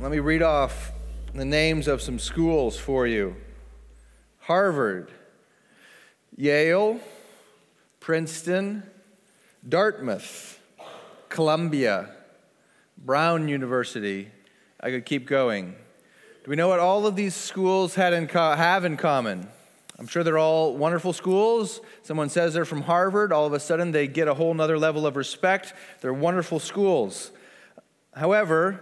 Let me read off the names of some schools for you Harvard, Yale, Princeton, Dartmouth, Columbia, Brown University. I could keep going. Do we know what all of these schools had in co- have in common? I'm sure they're all wonderful schools. Someone says they're from Harvard, all of a sudden they get a whole nother level of respect. They're wonderful schools. However,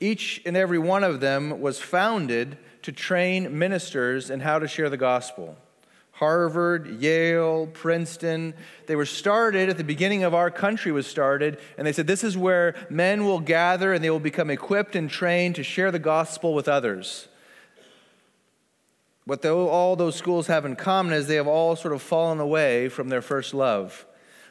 each and every one of them was founded to train ministers in how to share the gospel. Harvard, Yale, Princeton. They were started at the beginning of our country was started, and they said this is where men will gather and they will become equipped and trained to share the gospel with others. What all those schools have in common is they have all sort of fallen away from their first love.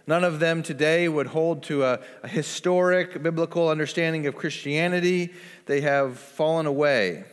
None of them today would hold to a, a historic biblical understanding of Christianity. They have fallen away.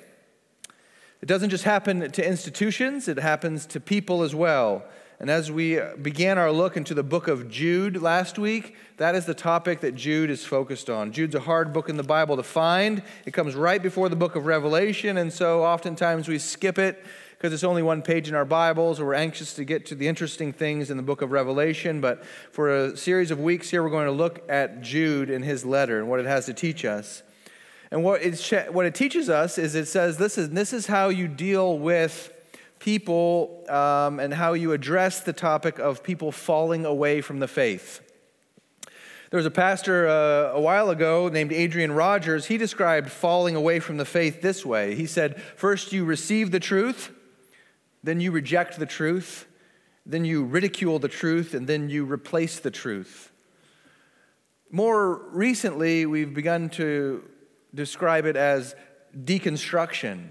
It doesn't just happen to institutions, it happens to people as well. And as we began our look into the book of Jude last week, that is the topic that Jude is focused on. Jude's a hard book in the Bible to find. It comes right before the book of Revelation, and so oftentimes we skip it because it's only one page in our Bibles, we're anxious to get to the interesting things in the book of Revelation. But for a series of weeks here, we're going to look at Jude and his letter and what it has to teach us. And what it, what it teaches us is it says this is, this is how you deal with people um, and how you address the topic of people falling away from the faith. There was a pastor uh, a while ago named Adrian Rogers. He described falling away from the faith this way. He said, First, you receive the truth, then you reject the truth, then you ridicule the truth, and then you replace the truth. More recently, we've begun to describe it as deconstruction.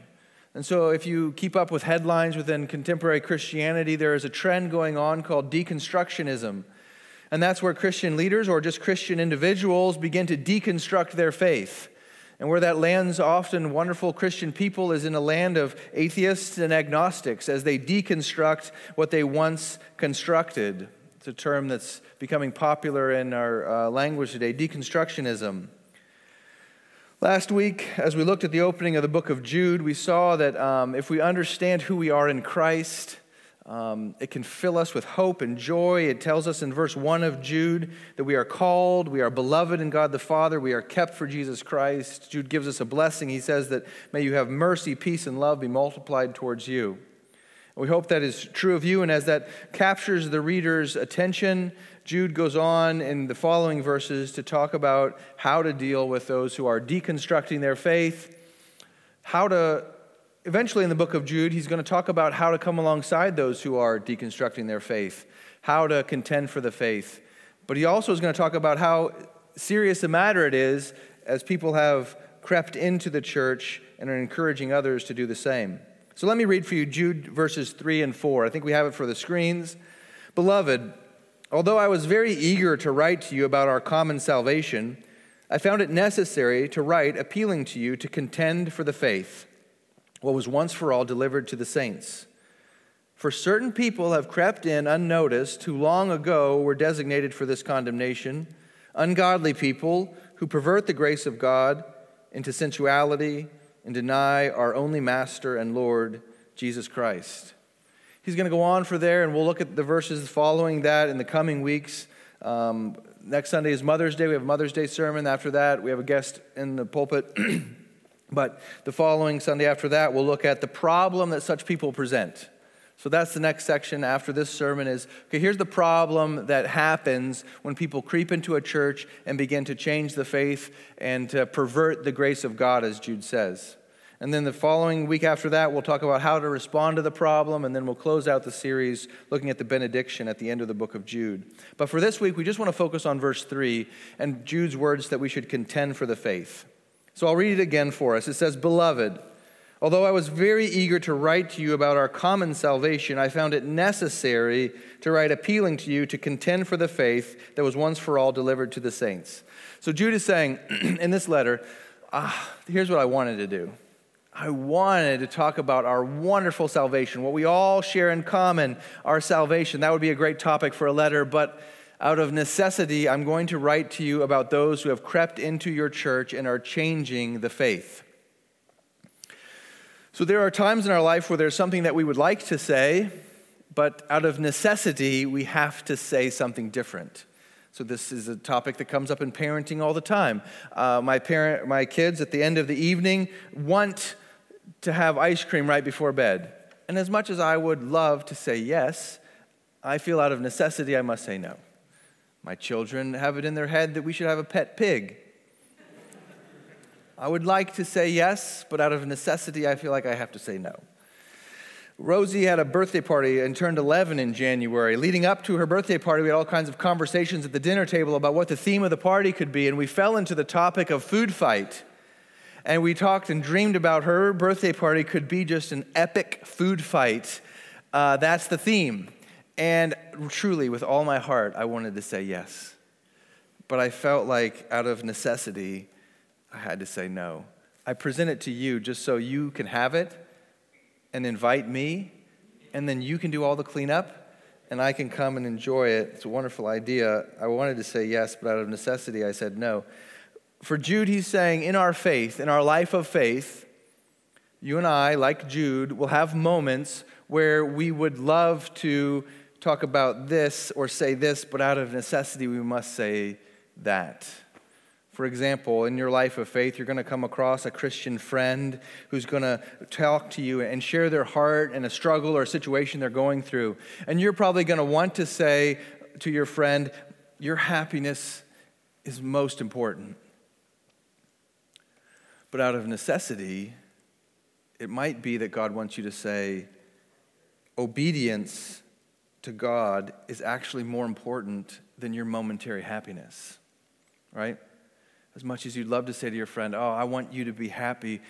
And so, if you keep up with headlines within contemporary Christianity, there is a trend going on called deconstructionism. And that's where Christian leaders or just Christian individuals begin to deconstruct their faith. And where that lands often wonderful Christian people is in a land of atheists and agnostics as they deconstruct what they once constructed. It's a term that's becoming popular in our uh, language today deconstructionism. Last week, as we looked at the opening of the book of Jude, we saw that um, if we understand who we are in Christ, um, it can fill us with hope and joy. It tells us in verse 1 of Jude that we are called, we are beloved in God the Father, we are kept for Jesus Christ. Jude gives us a blessing. He says that may you have mercy, peace, and love be multiplied towards you. We hope that is true of you, and as that captures the reader's attention, Jude goes on in the following verses to talk about how to deal with those who are deconstructing their faith, how to eventually in the book of Jude, he's going to talk about how to come alongside those who are deconstructing their faith, how to contend for the faith. But he also is going to talk about how serious a matter it is as people have crept into the church and are encouraging others to do the same. So let me read for you Jude verses 3 and 4. I think we have it for the screens. Beloved, although I was very eager to write to you about our common salvation, I found it necessary to write appealing to you to contend for the faith what was once for all delivered to the saints. For certain people have crept in unnoticed who long ago were designated for this condemnation, ungodly people who pervert the grace of God into sensuality and deny our only Master and Lord, Jesus Christ. He's going to go on for there, and we'll look at the verses following that in the coming weeks. Um, next Sunday is Mother's Day. We have a Mother's Day sermon. After that, we have a guest in the pulpit. But the following Sunday after that, we'll look at the problem that such people present. So that's the next section after this sermon is okay, here's the problem that happens when people creep into a church and begin to change the faith and to pervert the grace of God, as Jude says. And then the following week after that, we'll talk about how to respond to the problem, and then we'll close out the series looking at the benediction at the end of the book of Jude. But for this week, we just want to focus on verse 3 and Jude's words that we should contend for the faith. So I'll read it again for us. It says, Beloved, although I was very eager to write to you about our common salvation, I found it necessary to write appealing to you to contend for the faith that was once for all delivered to the saints. So Jude is saying in this letter, ah, here's what I wanted to do. I wanted to talk about our wonderful salvation, what we all share in common, our salvation. That would be a great topic for a letter, but out of necessity, I'm going to write to you about those who have crept into your church and are changing the faith. So there are times in our life where there's something that we would like to say, but out of necessity, we have to say something different. So this is a topic that comes up in parenting all the time. Uh, my parent, my kids, at the end of the evening, want to have ice cream right before bed. And as much as I would love to say yes, I feel out of necessity I must say no. My children have it in their head that we should have a pet pig. I would like to say yes, but out of necessity, I feel like I have to say no. Rosie had a birthday party and turned 11 in January. Leading up to her birthday party, we had all kinds of conversations at the dinner table about what the theme of the party could be, and we fell into the topic of food fight. And we talked and dreamed about her birthday party could be just an epic food fight. Uh, that's the theme. And truly, with all my heart, I wanted to say yes. But I felt like out of necessity, I had to say no. I present it to you just so you can have it and invite me, and then you can do all the cleanup, and I can come and enjoy it. It's a wonderful idea. I wanted to say yes, but out of necessity, I said no. For Jude, he's saying, in our faith, in our life of faith, you and I, like Jude, will have moments where we would love to talk about this or say this, but out of necessity, we must say that. For example, in your life of faith, you're going to come across a Christian friend who's going to talk to you and share their heart and a struggle or a situation they're going through. And you're probably going to want to say to your friend, Your happiness is most important. But out of necessity, it might be that God wants you to say, Obedience to God is actually more important than your momentary happiness, right? As much as you'd love to say to your friend, Oh, I want you to be happy,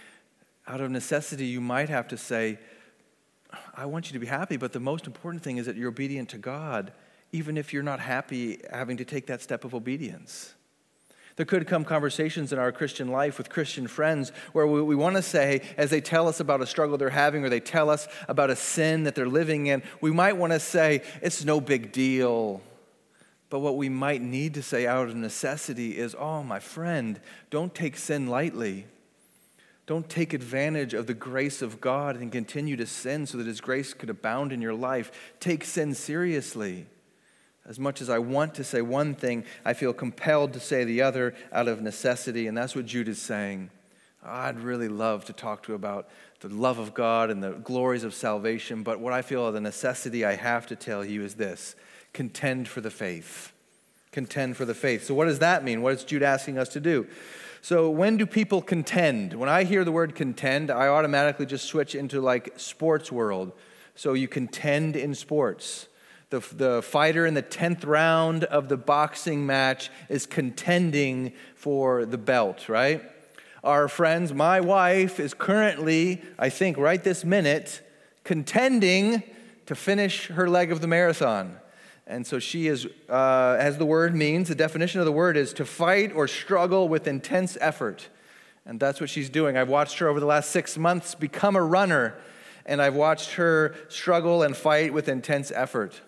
out of necessity, you might have to say, I want you to be happy, but the most important thing is that you're obedient to God, even if you're not happy having to take that step of obedience. There could come conversations in our Christian life with Christian friends where we, we want to say, as they tell us about a struggle they're having or they tell us about a sin that they're living in, we might want to say, It's no big deal. But what we might need to say out of necessity is, oh, my friend, don't take sin lightly. Don't take advantage of the grace of God and continue to sin so that His grace could abound in your life. Take sin seriously. As much as I want to say one thing, I feel compelled to say the other out of necessity, and that's what Jude is saying. I'd really love to talk to you about the love of God and the glories of salvation, but what I feel the necessity I have to tell you is this contend for the faith. Contend for the faith. So, what does that mean? What is Jude asking us to do? So, when do people contend? When I hear the word contend, I automatically just switch into like sports world. So, you contend in sports. The, the fighter in the 10th round of the boxing match is contending for the belt, right? Our friends, my wife is currently, I think right this minute, contending to finish her leg of the marathon. And so she is, uh, as the word means, the definition of the word is to fight or struggle with intense effort. And that's what she's doing. I've watched her over the last six months become a runner, and I've watched her struggle and fight with intense effort.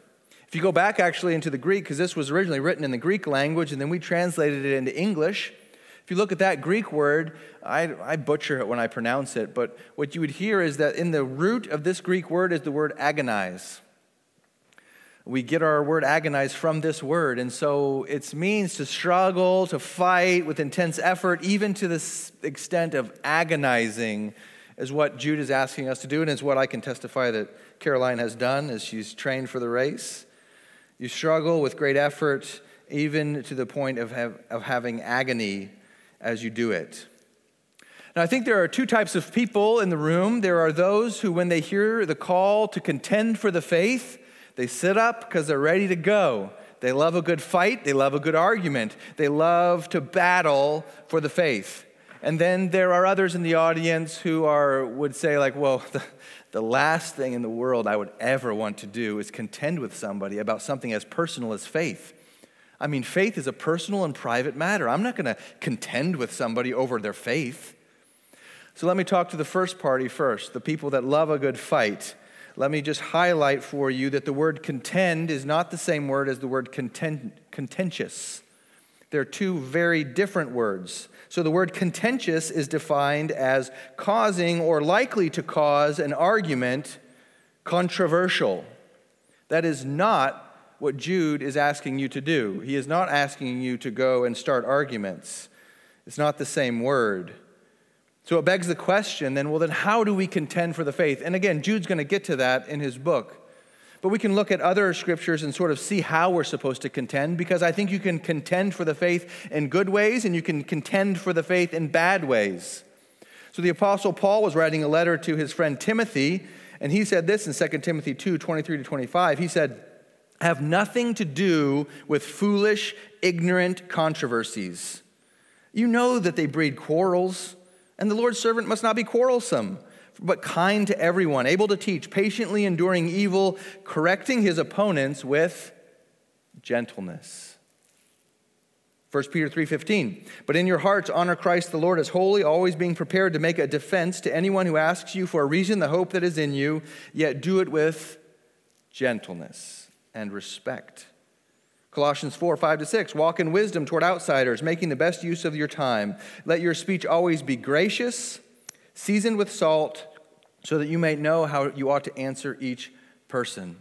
If you go back actually into the Greek, because this was originally written in the Greek language and then we translated it into English, if you look at that Greek word, I, I, butcher it when I pronounce it, but what you would hear is that in the root of this Greek word is the word agonize. We get our word agonize from this word. And so it means to struggle, to fight with intense effort, even to the extent of agonizing, is what Jude is asking us to do, and is what I can testify that Caroline has done as she's trained for the race. You struggle with great effort, even to the point of, have, of having agony as you do it. Now, I think there are two types of people in the room. There are those who, when they hear the call to contend for the faith, they sit up because they're ready to go. They love a good fight, they love a good argument, they love to battle for the faith. And then there are others in the audience who are, would say, like, well, the, the last thing in the world I would ever want to do is contend with somebody about something as personal as faith. I mean, faith is a personal and private matter. I'm not going to contend with somebody over their faith. So let me talk to the first party first, the people that love a good fight let me just highlight for you that the word contend is not the same word as the word content, contentious. They're two very different words. So the word contentious is defined as causing or likely to cause an argument controversial. That is not what Jude is asking you to do. He is not asking you to go and start arguments. It's not the same word. So it begs the question then, well, then how do we contend for the faith? And again, Jude's going to get to that in his book. But we can look at other scriptures and sort of see how we're supposed to contend because I think you can contend for the faith in good ways and you can contend for the faith in bad ways. So the Apostle Paul was writing a letter to his friend Timothy, and he said this in 2 Timothy 2 23 to 25. He said, Have nothing to do with foolish, ignorant controversies. You know that they breed quarrels, and the Lord's servant must not be quarrelsome but kind to everyone, able to teach, patiently enduring evil, correcting his opponents with gentleness. 1 Peter 3:15 But in your hearts honor Christ the Lord as holy always being prepared to make a defense to anyone who asks you for a reason the hope that is in you yet do it with gentleness and respect. Colossians 4, 5 to 6. Walk in wisdom toward outsiders, making the best use of your time. Let your speech always be gracious, seasoned with salt, so that you may know how you ought to answer each person.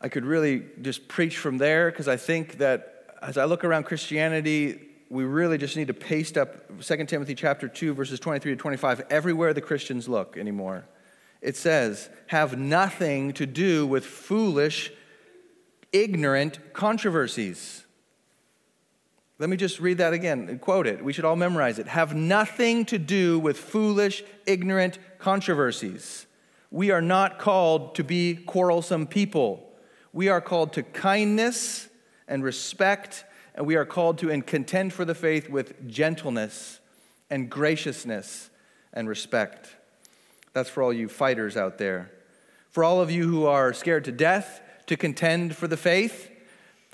I could really just preach from there because I think that as I look around Christianity, we really just need to paste up 2 Timothy chapter 2 verses 23 to 25 everywhere the Christians look anymore. It says, "Have nothing to do with foolish, ignorant controversies." Let me just read that again and quote it. We should all memorize it. Have nothing to do with foolish, ignorant controversies. We are not called to be quarrelsome people. We are called to kindness and respect, and we are called to and contend for the faith with gentleness and graciousness and respect. That's for all you fighters out there. For all of you who are scared to death to contend for the faith,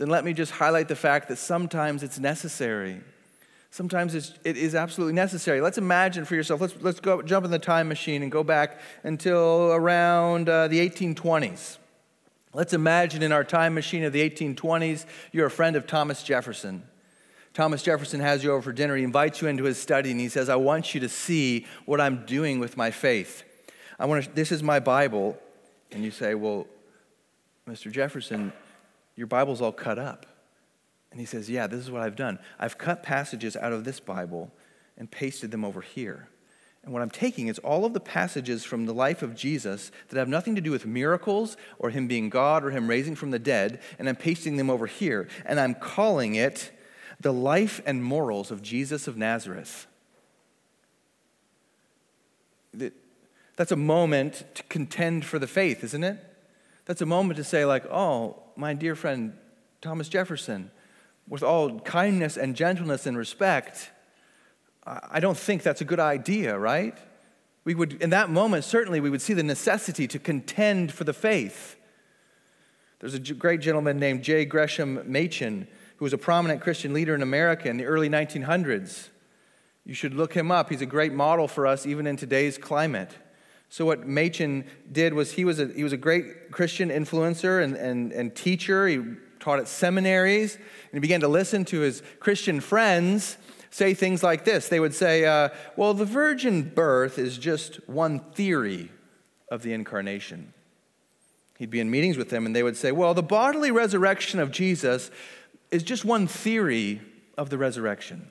then let me just highlight the fact that sometimes it's necessary. Sometimes it's, it is absolutely necessary. Let's imagine for yourself, let's, let's go jump in the time machine and go back until around uh, the 1820s. Let's imagine in our time machine of the 1820s, you're a friend of Thomas Jefferson. Thomas Jefferson has you over for dinner. He invites you into his study and he says, I want you to see what I'm doing with my faith. I want to, this is my Bible. And you say, Well, Mr. Jefferson, your Bible's all cut up. And he says, Yeah, this is what I've done. I've cut passages out of this Bible and pasted them over here. And what I'm taking is all of the passages from the life of Jesus that have nothing to do with miracles or him being God or him raising from the dead, and I'm pasting them over here. And I'm calling it the life and morals of Jesus of Nazareth. That's a moment to contend for the faith, isn't it? That's a moment to say, like, oh, my dear friend Thomas Jefferson, with all kindness and gentleness and respect, I don't think that's a good idea, right? We would, in that moment, certainly we would see the necessity to contend for the faith. There's a great gentleman named J. Gresham Machen, who was a prominent Christian leader in America in the early 1900s. You should look him up. He's a great model for us, even in today's climate. So, what Machen did was he was a, he was a great Christian influencer and, and, and teacher. He taught at seminaries, and he began to listen to his Christian friends say things like this. They would say, uh, Well, the virgin birth is just one theory of the incarnation. He'd be in meetings with them, and they would say, Well, the bodily resurrection of Jesus is just one theory of the resurrection.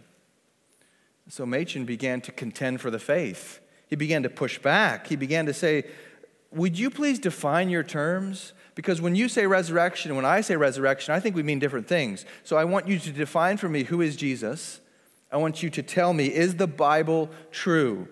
So Machen began to contend for the faith. He began to push back. He began to say, Would you please define your terms? Because when you say resurrection, when I say resurrection, I think we mean different things. So I want you to define for me who is Jesus. I want you to tell me, is the Bible true?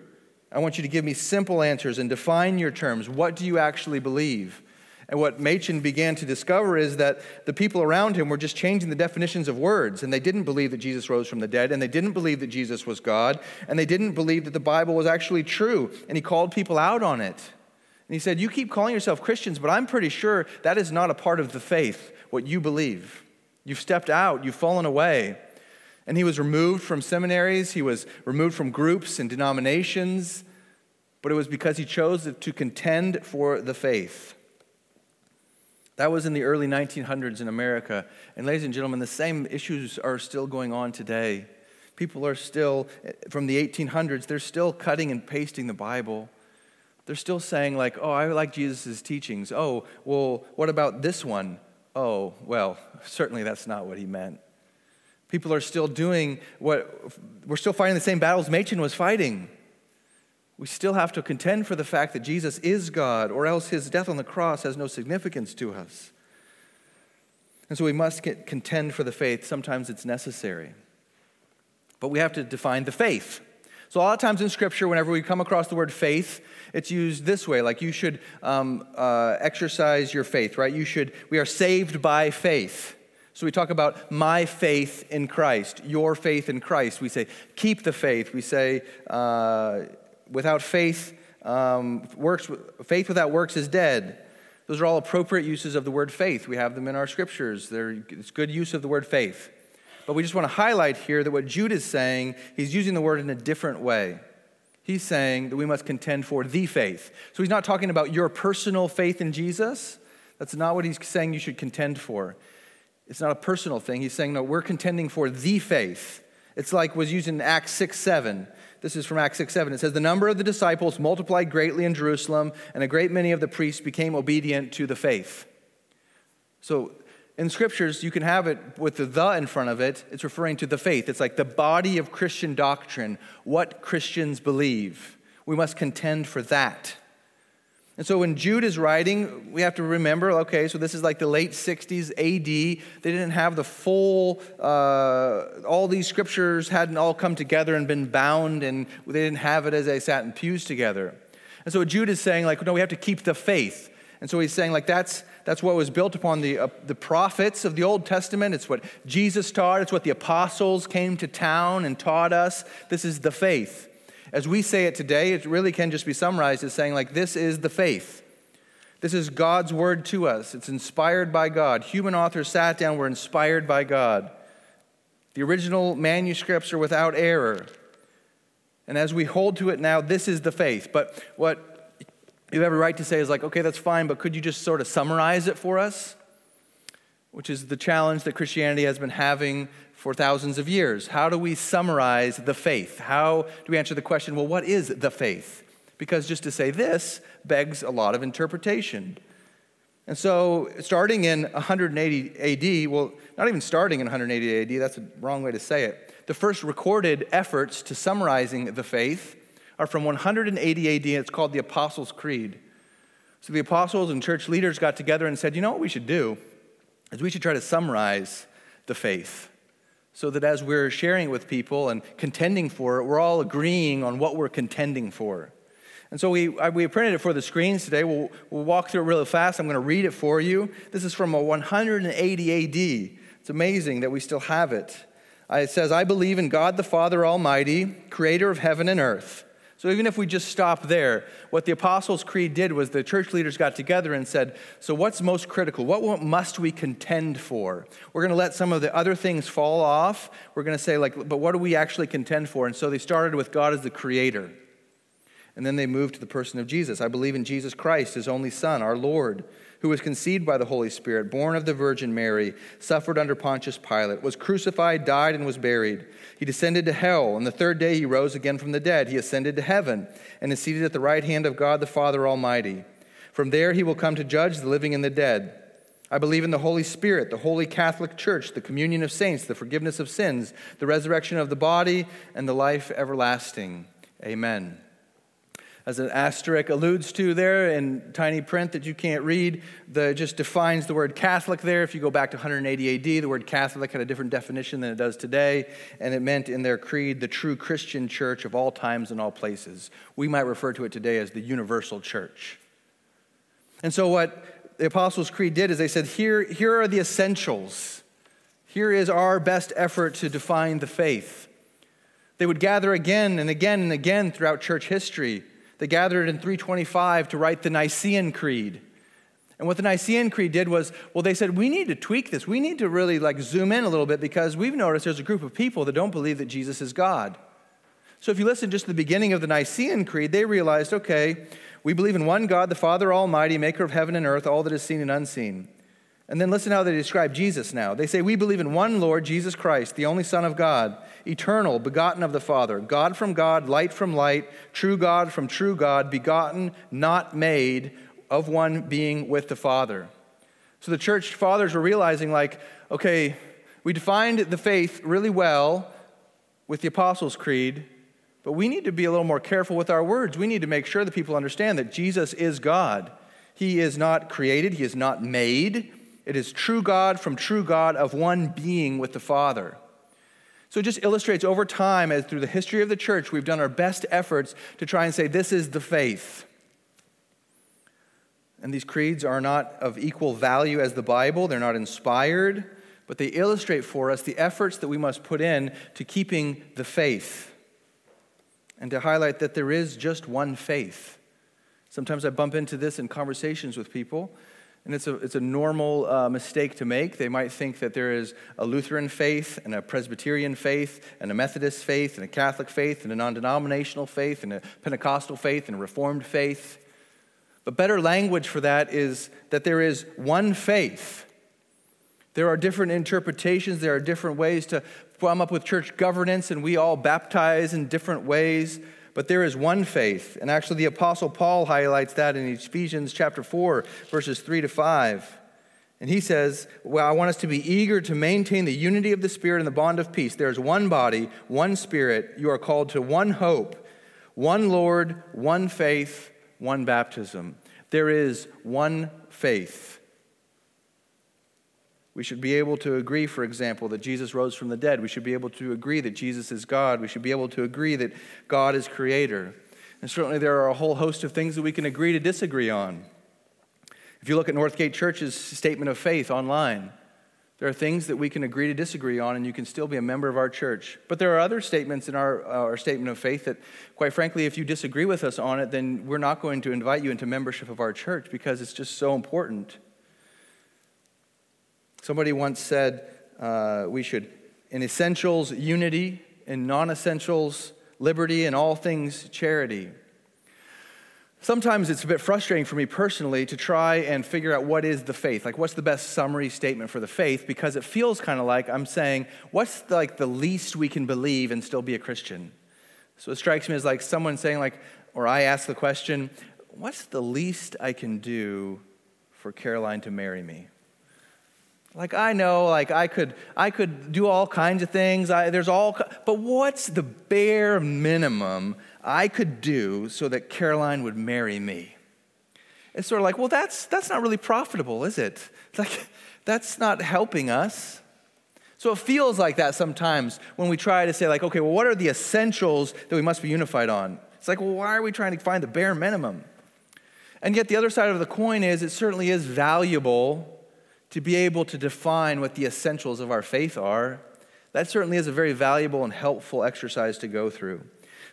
I want you to give me simple answers and define your terms. What do you actually believe? And what Machen began to discover is that the people around him were just changing the definitions of words, and they didn't believe that Jesus rose from the dead, and they didn't believe that Jesus was God, and they didn't believe that the Bible was actually true. And he called people out on it. And he said, You keep calling yourself Christians, but I'm pretty sure that is not a part of the faith, what you believe. You've stepped out, you've fallen away. And he was removed from seminaries, he was removed from groups and denominations, but it was because he chose to contend for the faith. That was in the early 1900s in America. And, ladies and gentlemen, the same issues are still going on today. People are still, eh, from the 1800s, they're still cutting and pasting the Bible. They're still saying, like, oh, I like Jesus' teachings. Oh, well, what about this one? Oh, well, certainly that's not what he meant. People are still doing what, we're still fighting the same battles Machen was fighting. We still have to contend for the fact that Jesus is God, or else his death on the cross has no significance to us. And so we must contend for the faith. Sometimes it's necessary. But we have to define the faith. So, a lot of times in Scripture, whenever we come across the word faith, it's used this way like you should um, uh, exercise your faith, right? You should, we are saved by faith. So, we talk about my faith in Christ, your faith in Christ. We say, keep the faith. We say, uh, without faith, um, works, faith without works is dead. Those are all appropriate uses of the word faith. We have them in our scriptures. They're, it's good use of the word faith. But we just want to highlight here that what Jude is saying, he's using the word in a different way. He's saying that we must contend for the faith. So he's not talking about your personal faith in Jesus. That's not what he's saying you should contend for. It's not a personal thing. He's saying, no, we're contending for the faith. It's like was used in Acts 6 7. This is from Acts 6 7. It says, The number of the disciples multiplied greatly in Jerusalem, and a great many of the priests became obedient to the faith. So in scriptures, you can have it with the the in front of it. It's referring to the faith. It's like the body of Christian doctrine, what Christians believe. We must contend for that. And so when Jude is writing, we have to remember okay, so this is like the late 60s AD. They didn't have the full, uh, all these scriptures hadn't all come together and been bound, and they didn't have it as they sat in pews together. And so Jude is saying, like, no, we have to keep the faith. And so he's saying, like, that's, that's what was built upon the, uh, the prophets of the Old Testament. It's what Jesus taught. It's what the apostles came to town and taught us. This is the faith. As we say it today, it really can just be summarized as saying, like, this is the faith. This is God's word to us. It's inspired by God. Human authors sat down, were inspired by God. The original manuscripts are without error. And as we hold to it now, this is the faith. But what you have a right to say is like, okay, that's fine, but could you just sort of summarize it for us? Which is the challenge that Christianity has been having for thousands of years. How do we summarize the faith? How do we answer the question, well, what is the faith? Because just to say this begs a lot of interpretation. And so, starting in 180 AD, well, not even starting in 180 AD, that's a wrong way to say it. The first recorded efforts to summarizing the faith are from 180 AD. and It's called the Apostles' Creed. So the apostles and church leaders got together and said, you know what we should do? Is we should try to summarize the faith so that as we're sharing with people and contending for it, we're all agreeing on what we're contending for. And so we, we printed it for the screens today. We'll, we'll walk through it really fast. I'm going to read it for you. This is from a 180 AD. It's amazing that we still have it. Uh, it says, I believe in God the Father Almighty, creator of heaven and earth so even if we just stop there, what the Apostles' Creed did was the church leaders got together and said, So what's most critical? What must we contend for? We're going to let some of the other things fall off. We're going to say, like, but what do we actually contend for? And so they started with God as the creator. And then they moved to the person of Jesus. I believe in Jesus Christ, his only Son, our Lord who was conceived by the Holy Spirit, born of the Virgin Mary, suffered under Pontius Pilate, was crucified, died, and was buried. He descended to hell. and the third day, he rose again from the dead. He ascended to heaven and is seated at the right hand of God the Father Almighty. From there, he will come to judge the living and the dead. I believe in the Holy Spirit, the holy Catholic Church, the communion of saints, the forgiveness of sins, the resurrection of the body, and the life everlasting. Amen as an asterisk alludes to there in tiny print that you can't read, the, just defines the word Catholic there. If you go back to 180 AD, the word Catholic had a different definition than it does today, and it meant in their creed the true Christian church of all times and all places. We might refer to it today as the universal church. And so, what the Apostles' Creed did is they said, here, here are the essentials. Here is our best effort to define the faith. They would gather again and again and again throughout church history they gathered in 325 to write the Nicene Creed. And what the Nicene Creed did was, well, they said, we need to tweak this. We need to really like zoom in a little bit because we've noticed there's a group of people that don't believe that Jesus is God. So if you listen just to the beginning of the Nicene Creed, they realized, okay, we believe in one God, the Father Almighty, maker of heaven and earth, all that is seen and unseen. And then listen how they describe Jesus now. They say, We believe in one Lord, Jesus Christ, the only Son of God, eternal, begotten of the Father, God from God, light from light, true God from true God, begotten, not made, of one being with the Father. So the church fathers were realizing, like, okay, we defined the faith really well with the Apostles' Creed, but we need to be a little more careful with our words. We need to make sure that people understand that Jesus is God. He is not created, He is not made. It is true God from true God of one being with the Father. So it just illustrates over time, as through the history of the church, we've done our best efforts to try and say, this is the faith. And these creeds are not of equal value as the Bible, they're not inspired, but they illustrate for us the efforts that we must put in to keeping the faith and to highlight that there is just one faith. Sometimes I bump into this in conversations with people and it's a, it's a normal uh, mistake to make. They might think that there is a Lutheran faith and a Presbyterian faith and a Methodist faith and a Catholic faith and a non denominational faith and a Pentecostal faith and a Reformed faith. But better language for that is that there is one faith. There are different interpretations, there are different ways to come up with church governance, and we all baptize in different ways. But there is one faith. And actually, the Apostle Paul highlights that in Ephesians chapter 4, verses 3 to 5. And he says, Well, I want us to be eager to maintain the unity of the Spirit and the bond of peace. There's one body, one Spirit. You are called to one hope, one Lord, one faith, one baptism. There is one faith. We should be able to agree, for example, that Jesus rose from the dead. We should be able to agree that Jesus is God. We should be able to agree that God is creator. And certainly there are a whole host of things that we can agree to disagree on. If you look at Northgate Church's statement of faith online, there are things that we can agree to disagree on, and you can still be a member of our church. But there are other statements in our, uh, our statement of faith that, quite frankly, if you disagree with us on it, then we're not going to invite you into membership of our church because it's just so important. Somebody once said uh, we should, in essentials, unity, in non essentials, liberty, in all things, charity. Sometimes it's a bit frustrating for me personally to try and figure out what is the faith. Like, what's the best summary statement for the faith? Because it feels kind of like I'm saying, what's the, like the least we can believe and still be a Christian? So it strikes me as like someone saying, like, or I ask the question, what's the least I can do for Caroline to marry me? Like I know, like I could, I could do all kinds of things. I, there's all, but what's the bare minimum I could do so that Caroline would marry me? It's sort of like, well, that's that's not really profitable, is it? like that's not helping us. So it feels like that sometimes when we try to say, like, okay, well, what are the essentials that we must be unified on? It's like, well, why are we trying to find the bare minimum? And yet the other side of the coin is it certainly is valuable to be able to define what the essentials of our faith are, that certainly is a very valuable and helpful exercise to go through.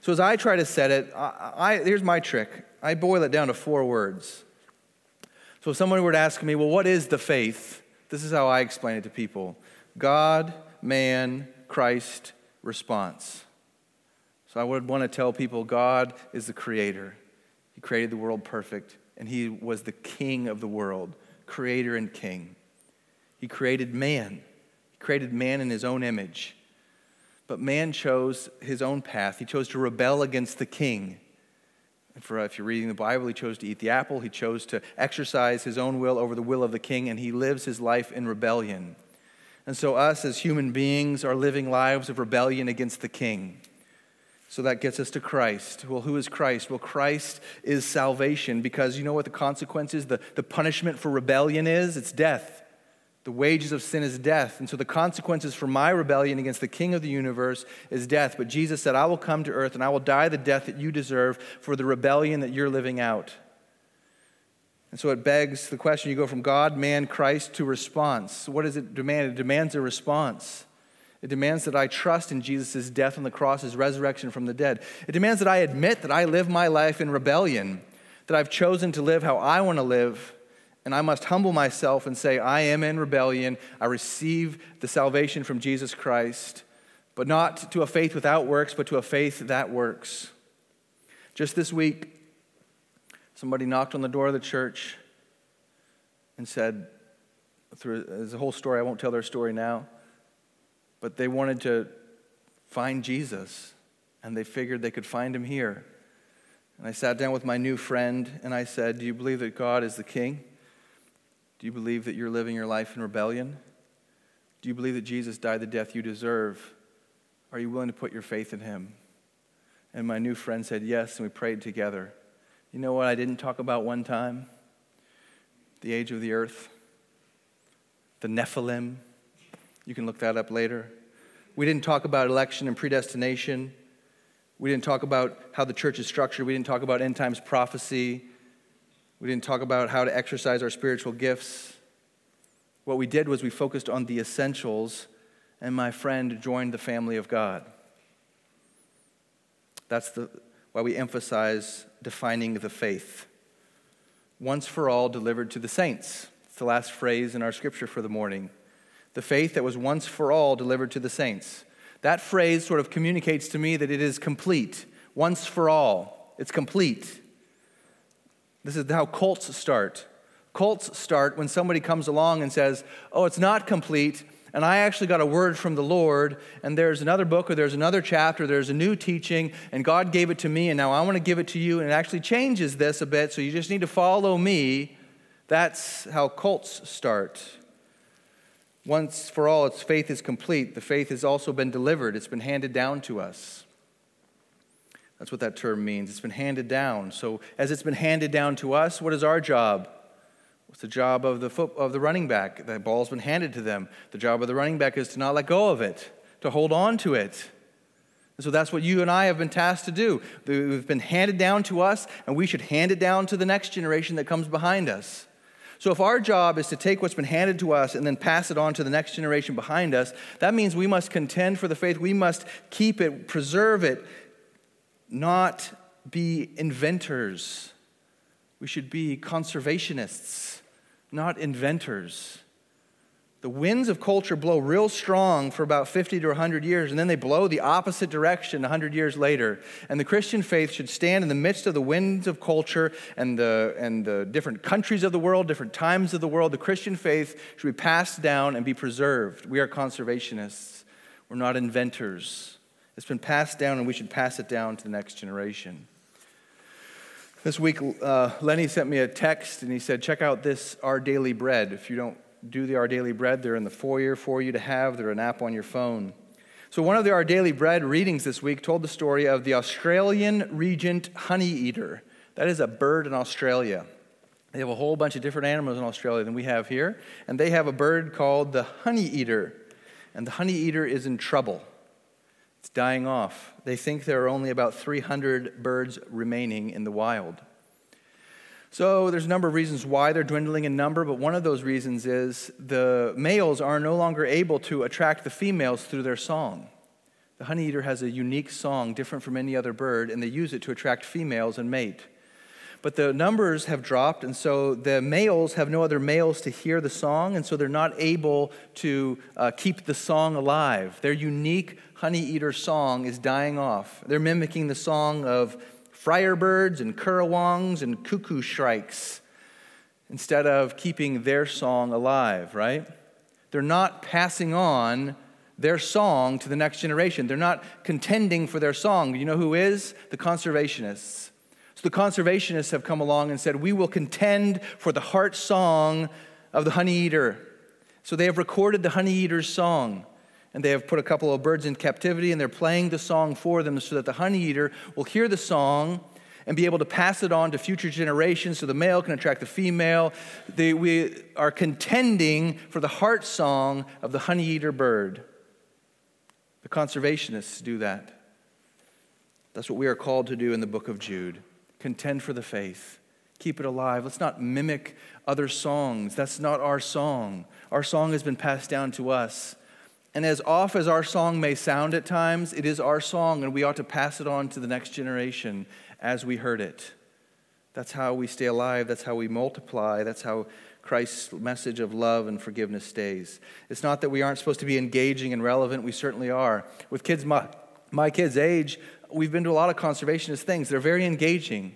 So, as I try to set it, I, I, here's my trick I boil it down to four words. So, if someone were to ask me, well, what is the faith? This is how I explain it to people God, man, Christ, response. So, I would want to tell people God is the creator, He created the world perfect, and He was the king of the world, creator and king. He created man. He created man in his own image. But man chose his own path. He chose to rebel against the king. And for uh, if you're reading the Bible, he chose to eat the apple. He chose to exercise his own will over the will of the king, and he lives his life in rebellion. And so, us as human beings are living lives of rebellion against the king. So that gets us to Christ. Well, who is Christ? Well, Christ is salvation because you know what the consequence is? The, the punishment for rebellion is? It's death. The wages of sin is death. And so the consequences for my rebellion against the king of the universe is death. But Jesus said, I will come to earth and I will die the death that you deserve for the rebellion that you're living out. And so it begs the question you go from God, man, Christ to response. What does it demand? It demands a response. It demands that I trust in Jesus' death on the cross, his resurrection from the dead. It demands that I admit that I live my life in rebellion, that I've chosen to live how I want to live and I must humble myself and say, I am in rebellion. I receive the salvation from Jesus Christ, but not to a faith without works, but to a faith that works. Just this week, somebody knocked on the door of the church and said, through there's a whole story. I won't tell their story now. But they wanted to find Jesus, and they figured they could find him here. And I sat down with my new friend and I said, Do you believe that God is the king? Do you believe that you're living your life in rebellion? Do you believe that Jesus died the death you deserve? Are you willing to put your faith in him? And my new friend said yes, and we prayed together. You know what I didn't talk about one time? The age of the earth, the Nephilim. You can look that up later. We didn't talk about election and predestination. We didn't talk about how the church is structured. We didn't talk about end times prophecy. We didn't talk about how to exercise our spiritual gifts. What we did was we focused on the essentials, and my friend joined the family of God. That's the, why we emphasize defining the faith. Once for all delivered to the saints. It's the last phrase in our scripture for the morning. The faith that was once for all delivered to the saints. That phrase sort of communicates to me that it is complete, once for all. It's complete. This is how cults start. Cults start when somebody comes along and says, Oh, it's not complete, and I actually got a word from the Lord, and there's another book or there's another chapter, there's a new teaching, and God gave it to me, and now I want to give it to you, and it actually changes this a bit, so you just need to follow me. That's how cults start. Once for all, its faith is complete. The faith has also been delivered, it's been handed down to us. That's what that term means. It's been handed down. So, as it's been handed down to us, what is our job? What's the job of the, foot, of the running back? The ball's been handed to them. The job of the running back is to not let go of it, to hold on to it. And so that's what you and I have been tasked to do. We've been handed down to us, and we should hand it down to the next generation that comes behind us. So, if our job is to take what's been handed to us and then pass it on to the next generation behind us, that means we must contend for the faith. We must keep it, preserve it, not be inventors. We should be conservationists not inventors. The winds of culture blow real strong for about 50 to 100 years, and then they blow the opposite direction 100 years later. And the Christian faith should stand in the midst of the winds of culture and the, and the different countries of the world, different times of the world. The Christian faith should be passed down and be preserved. We are conservationists, we're not inventors. It's been passed down, and we should pass it down to the next generation. This week, uh, Lenny sent me a text and he said, Check out this Our Daily Bread. If you don't do the Our Daily Bread, they're in the foyer for you to have. They're an app on your phone. So, one of the Our Daily Bread readings this week told the story of the Australian regent honey eater. That is a bird in Australia. They have a whole bunch of different animals in Australia than we have here, and they have a bird called the honey eater. And the honey eater is in trouble. It's dying off. They think there are only about 300 birds remaining in the wild. So there's a number of reasons why they're dwindling in number, but one of those reasons is the males are no longer able to attract the females through their song. The honeyeater has a unique song different from any other bird, and they use it to attract females and mate. But the numbers have dropped, and so the males have no other males to hear the song, and so they're not able to uh, keep the song alive. Their unique honey eater song is dying off. They're mimicking the song of friarbirds and currawongs and cuckoo shrikes instead of keeping their song alive, right? They're not passing on their song to the next generation. They're not contending for their song. You know who is? The conservationists. The conservationists have come along and said, We will contend for the heart song of the honey eater. So they have recorded the honey eater's song and they have put a couple of birds in captivity and they're playing the song for them so that the honey eater will hear the song and be able to pass it on to future generations so the male can attract the female. They, we are contending for the heart song of the honey eater bird. The conservationists do that. That's what we are called to do in the book of Jude contend for the faith. Keep it alive. Let's not mimic other songs. That's not our song. Our song has been passed down to us. And as off as our song may sound at times, it is our song, and we ought to pass it on to the next generation as we heard it. That's how we stay alive. That's how we multiply. That's how Christ's message of love and forgiveness stays. It's not that we aren't supposed to be engaging and relevant. We certainly are. With kids my, my kids' age, we've been to a lot of conservationist things. They're very engaging.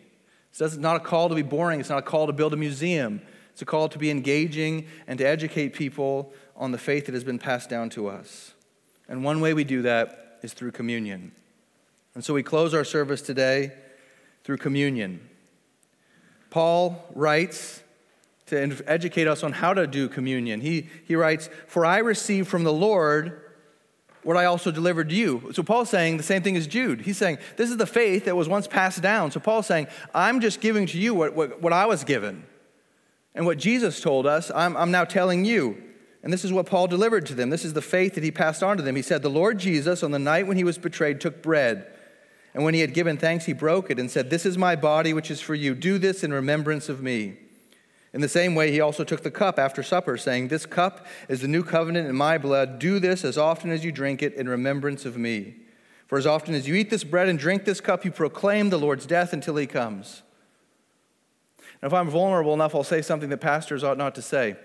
It's not a call to be boring. It's not a call to build a museum. It's a call to be engaging and to educate people on the faith that has been passed down to us. And one way we do that is through communion. And so we close our service today through communion. Paul writes to educate us on how to do communion. He, he writes, For I received from the Lord what I also delivered to you. So Paul's saying the same thing as Jude. He's saying, This is the faith that was once passed down. So Paul's saying, I'm just giving to you what, what, what I was given. And what Jesus told us, I'm, I'm now telling you. And this is what Paul delivered to them. This is the faith that he passed on to them. He said, The Lord Jesus, on the night when he was betrayed, took bread. And when he had given thanks, he broke it and said, This is my body, which is for you. Do this in remembrance of me. In the same way, he also took the cup after supper, saying, This cup is the new covenant in my blood. Do this as often as you drink it in remembrance of me. For as often as you eat this bread and drink this cup, you proclaim the Lord's death until he comes. And if I'm vulnerable enough, I'll say something that pastors ought not to say.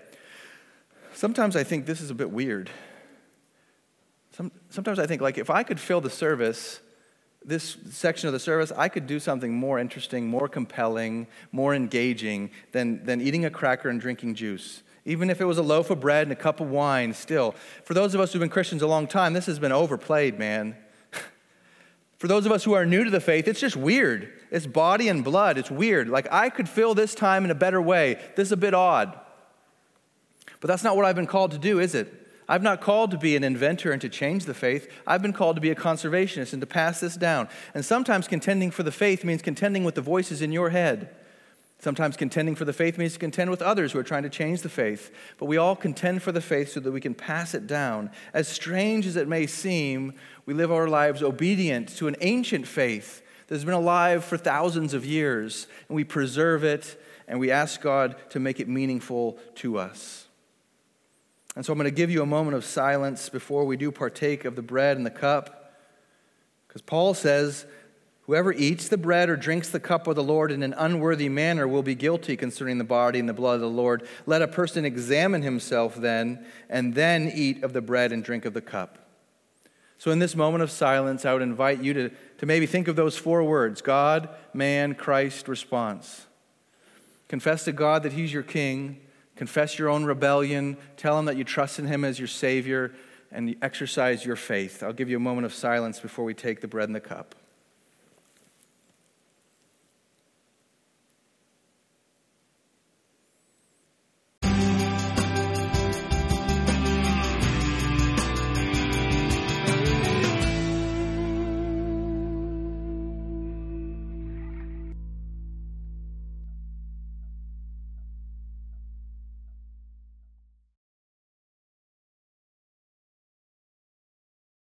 Sometimes I think this is a bit weird. Some, sometimes I think, like, if I could fill the service this section of the service, I could do something more interesting, more compelling, more engaging than, than eating a cracker and drinking juice. Even if it was a loaf of bread and a cup of wine, still. For those of us who've been Christians a long time, this has been overplayed, man. For those of us who are new to the faith, it's just weird. It's body and blood. It's weird. Like, I could fill this time in a better way. This is a bit odd. But that's not what I've been called to do, is it? I've not called to be an inventor and to change the faith. I've been called to be a conservationist and to pass this down. And sometimes contending for the faith means contending with the voices in your head. Sometimes contending for the faith means to contend with others who are trying to change the faith. But we all contend for the faith so that we can pass it down. As strange as it may seem, we live our lives obedient to an ancient faith that has been alive for thousands of years, and we preserve it and we ask God to make it meaningful to us. And so I'm going to give you a moment of silence before we do partake of the bread and the cup. Because Paul says, Whoever eats the bread or drinks the cup of the Lord in an unworthy manner will be guilty concerning the body and the blood of the Lord. Let a person examine himself then, and then eat of the bread and drink of the cup. So, in this moment of silence, I would invite you to, to maybe think of those four words God, man, Christ, response. Confess to God that He's your King Confess your own rebellion. Tell him that you trust in him as your Savior and exercise your faith. I'll give you a moment of silence before we take the bread and the cup.